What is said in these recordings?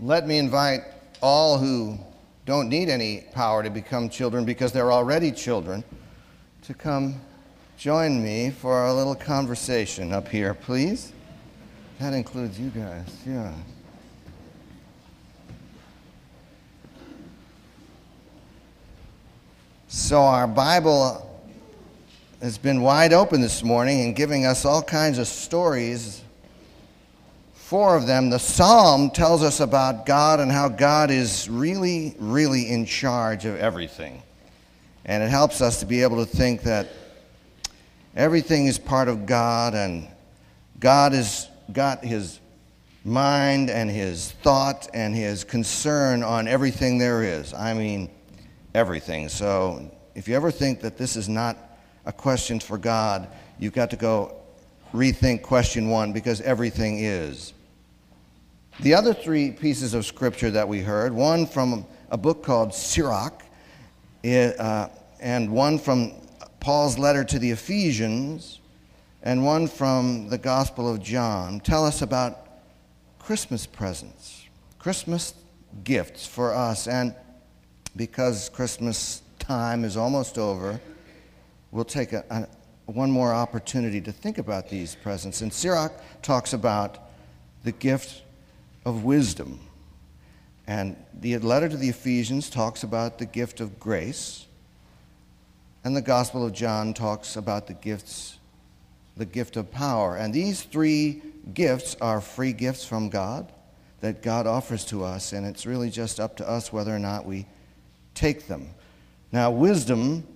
let me invite all who don't need any power to become children because they're already children to come join me for a little conversation up here, please. That includes you guys, yeah. So, our Bible has been wide open this morning and giving us all kinds of stories. Four of them. The Psalm tells us about God and how God is really, really in charge of everything. And it helps us to be able to think that everything is part of God and God has got his mind and his thought and his concern on everything there is. I mean, everything. So if you ever think that this is not a question for God, you've got to go rethink question one because everything is. The other three pieces of scripture that we heard one from a book called Sirach, uh, and one from Paul's letter to the Ephesians, and one from the Gospel of John tell us about Christmas presents, Christmas gifts for us. And because Christmas time is almost over, we'll take a, a, one more opportunity to think about these presents. And Sirach talks about the gift of wisdom. And the letter to the Ephesians talks about the gift of grace. And the Gospel of John talks about the gifts, the gift of power. And these three gifts are free gifts from God that God offers to us, and it's really just up to us whether or not we take them. Now, wisdom,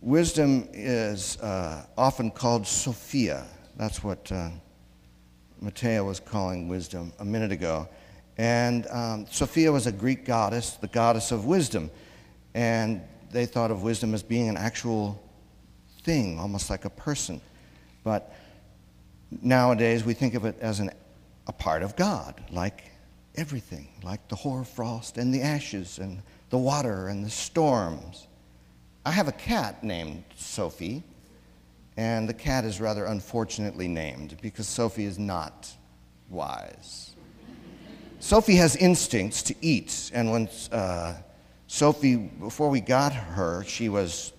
wisdom is uh, often called Sophia. That's what uh, Matteo was calling wisdom a minute ago. And um, Sophia was a Greek goddess, the goddess of wisdom. And they thought of wisdom as being an actual thing, almost like a person. But nowadays we think of it as an, a part of God, like everything, like the hoarfrost and the ashes and the water and the storms. I have a cat named Sophie, and the cat is rather unfortunately named because Sophie is not wise. Sophie has instincts to eat, and when uh, Sophie, before we got her, she was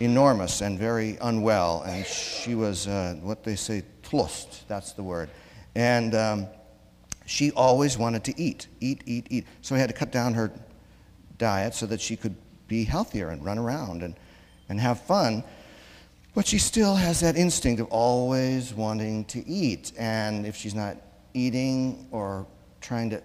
enormous and very unwell, and she was uh, what they say, tlust, that's the word. And um, she always wanted to eat, eat, eat, eat. So we had to cut down her diet so that she could be healthier and run around and, and have fun. But she still has that instinct of always wanting to eat. And if she's not eating or trying to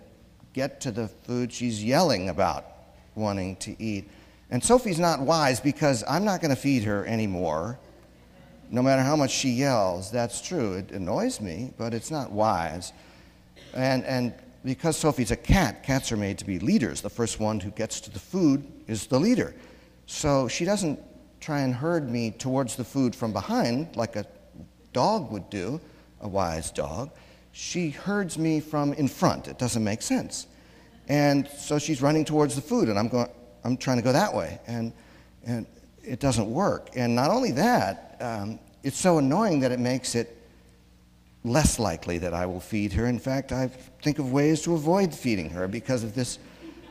get to the food, she's yelling about wanting to eat. And Sophie's not wise because I'm not going to feed her anymore, no matter how much she yells. That's true. It annoys me, but it's not wise. And, and because Sophie's a cat, cats are made to be leaders. The first one who gets to the food is the leader. So she doesn't try and herd me towards the food from behind like a dog would do, a wise dog. She herds me from in front. It doesn't make sense. And so she's running towards the food, and I'm, going, I'm trying to go that way. And, and it doesn't work. And not only that, um, it's so annoying that it makes it less likely that I will feed her. In fact, I think of ways to avoid feeding her because of this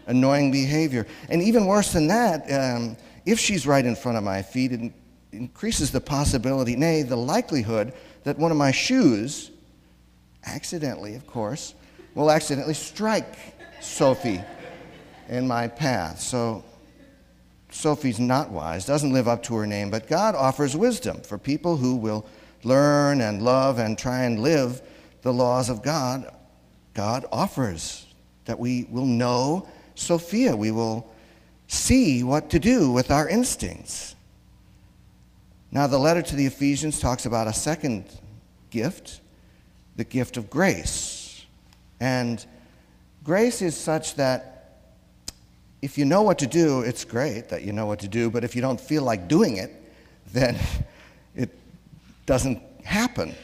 annoying behavior. And even worse than that, um, if she's right in front of my feet, it increases the possibility, nay, the likelihood, that one of my shoes, accidentally, of course, will accidentally strike Sophie in my path. So Sophie's not wise, doesn't live up to her name, but God offers wisdom for people who will learn and love and try and live the laws of God, God offers that we will know Sophia. We will see what to do with our instincts. Now, the letter to the Ephesians talks about a second gift, the gift of grace. And grace is such that if you know what to do, it's great that you know what to do, but if you don't feel like doing it, then it doesn't happen.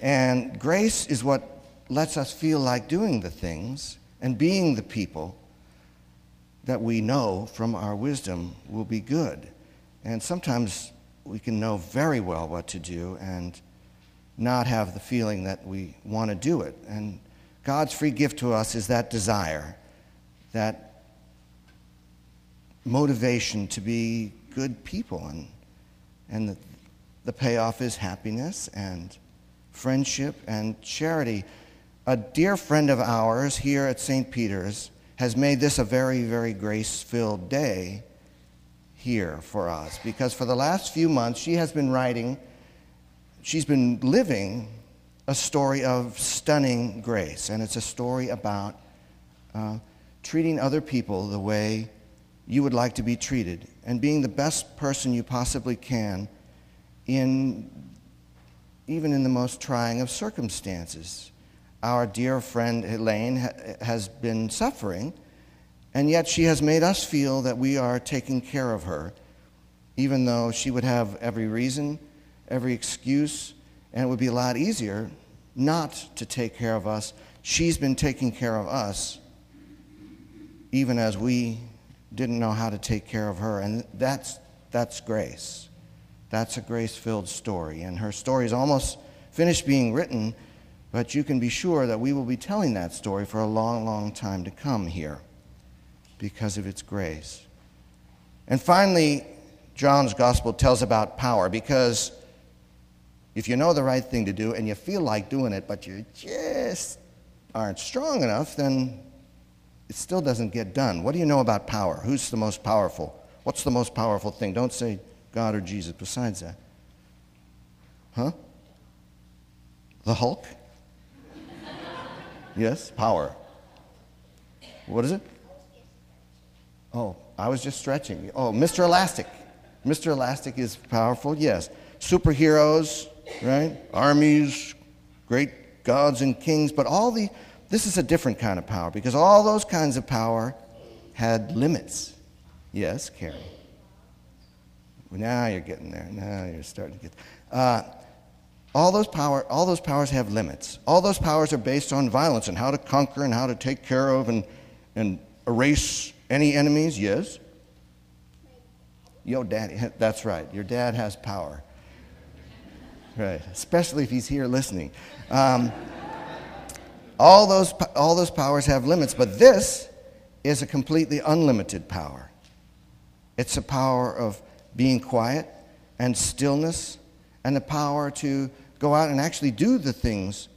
And grace is what lets us feel like doing the things and being the people that we know from our wisdom will be good. And sometimes we can know very well what to do and not have the feeling that we want to do it. And God's free gift to us is that desire, that motivation to be good people. And, and the, the payoff is happiness and friendship and charity. A dear friend of ours here at St. Peter's has made this a very, very grace filled day here for us because for the last few months she has been writing, she's been living a story of stunning grace. And it's a story about uh, treating other people the way you would like to be treated and being the best person you possibly can in even in the most trying of circumstances. Our dear friend Elaine ha- has been suffering, and yet she has made us feel that we are taking care of her, even though she would have every reason, every excuse, and it would be a lot easier not to take care of us. She's been taking care of us, even as we didn't know how to take care of her. And that's, that's grace. That's a grace filled story. And her story is almost finished being written, but you can be sure that we will be telling that story for a long, long time to come here because of its grace. And finally, John's gospel tells about power because if you know the right thing to do and you feel like doing it, but you just aren't strong enough, then it still doesn't get done. What do you know about power? Who's the most powerful? What's the most powerful thing? Don't say God or Jesus besides that. Huh? The Hulk? Yes, power. What is it? Oh, I was just stretching. Oh, Mr. Elastic. Mr. Elastic is powerful, yes. Superheroes, right? Armies, great gods and kings, but all the this is a different kind of power because all those kinds of power had limits. Yes, Carrie. Now you're getting there. Now you're starting to get. Uh, all those power, all those powers have limits. All those powers are based on violence and how to conquer and how to take care of and, and erase any enemies. Yes. Yo, daddy. That's right. Your dad has power. Right, especially if he's here listening. Um, all, those, all those powers have limits, but this is a completely unlimited power. It's a power of being quiet and stillness and the power to go out and actually do the things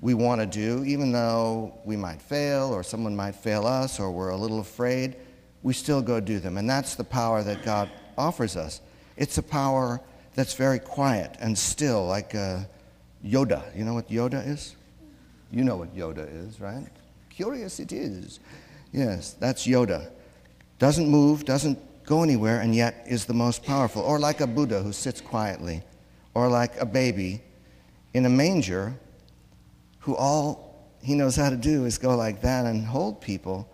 we want to do, even though we might fail or someone might fail us or we're a little afraid, we still go do them. And that's the power that God offers us. It's a power that's very quiet and still, like uh, Yoda. You know what Yoda is? You know what Yoda is, right? Curious it is. Yes, that's Yoda. Doesn't move, doesn't go anywhere, and yet is the most powerful. Or like a Buddha who sits quietly, or like a baby in a manger who all he knows how to do is go like that and hold people,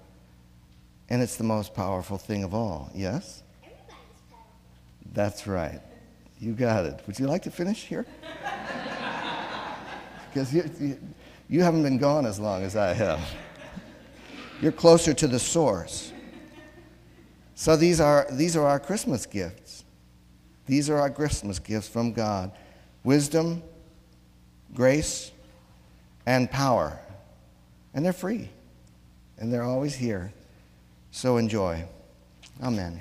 and it's the most powerful thing of all. Yes? That's right. You got it. Would you like to finish here? Because you, you, you haven't been gone as long as I have. You're closer to the source. So these are, these are our Christmas gifts. These are our Christmas gifts from God wisdom, grace, and power. And they're free, and they're always here. So enjoy. Amen.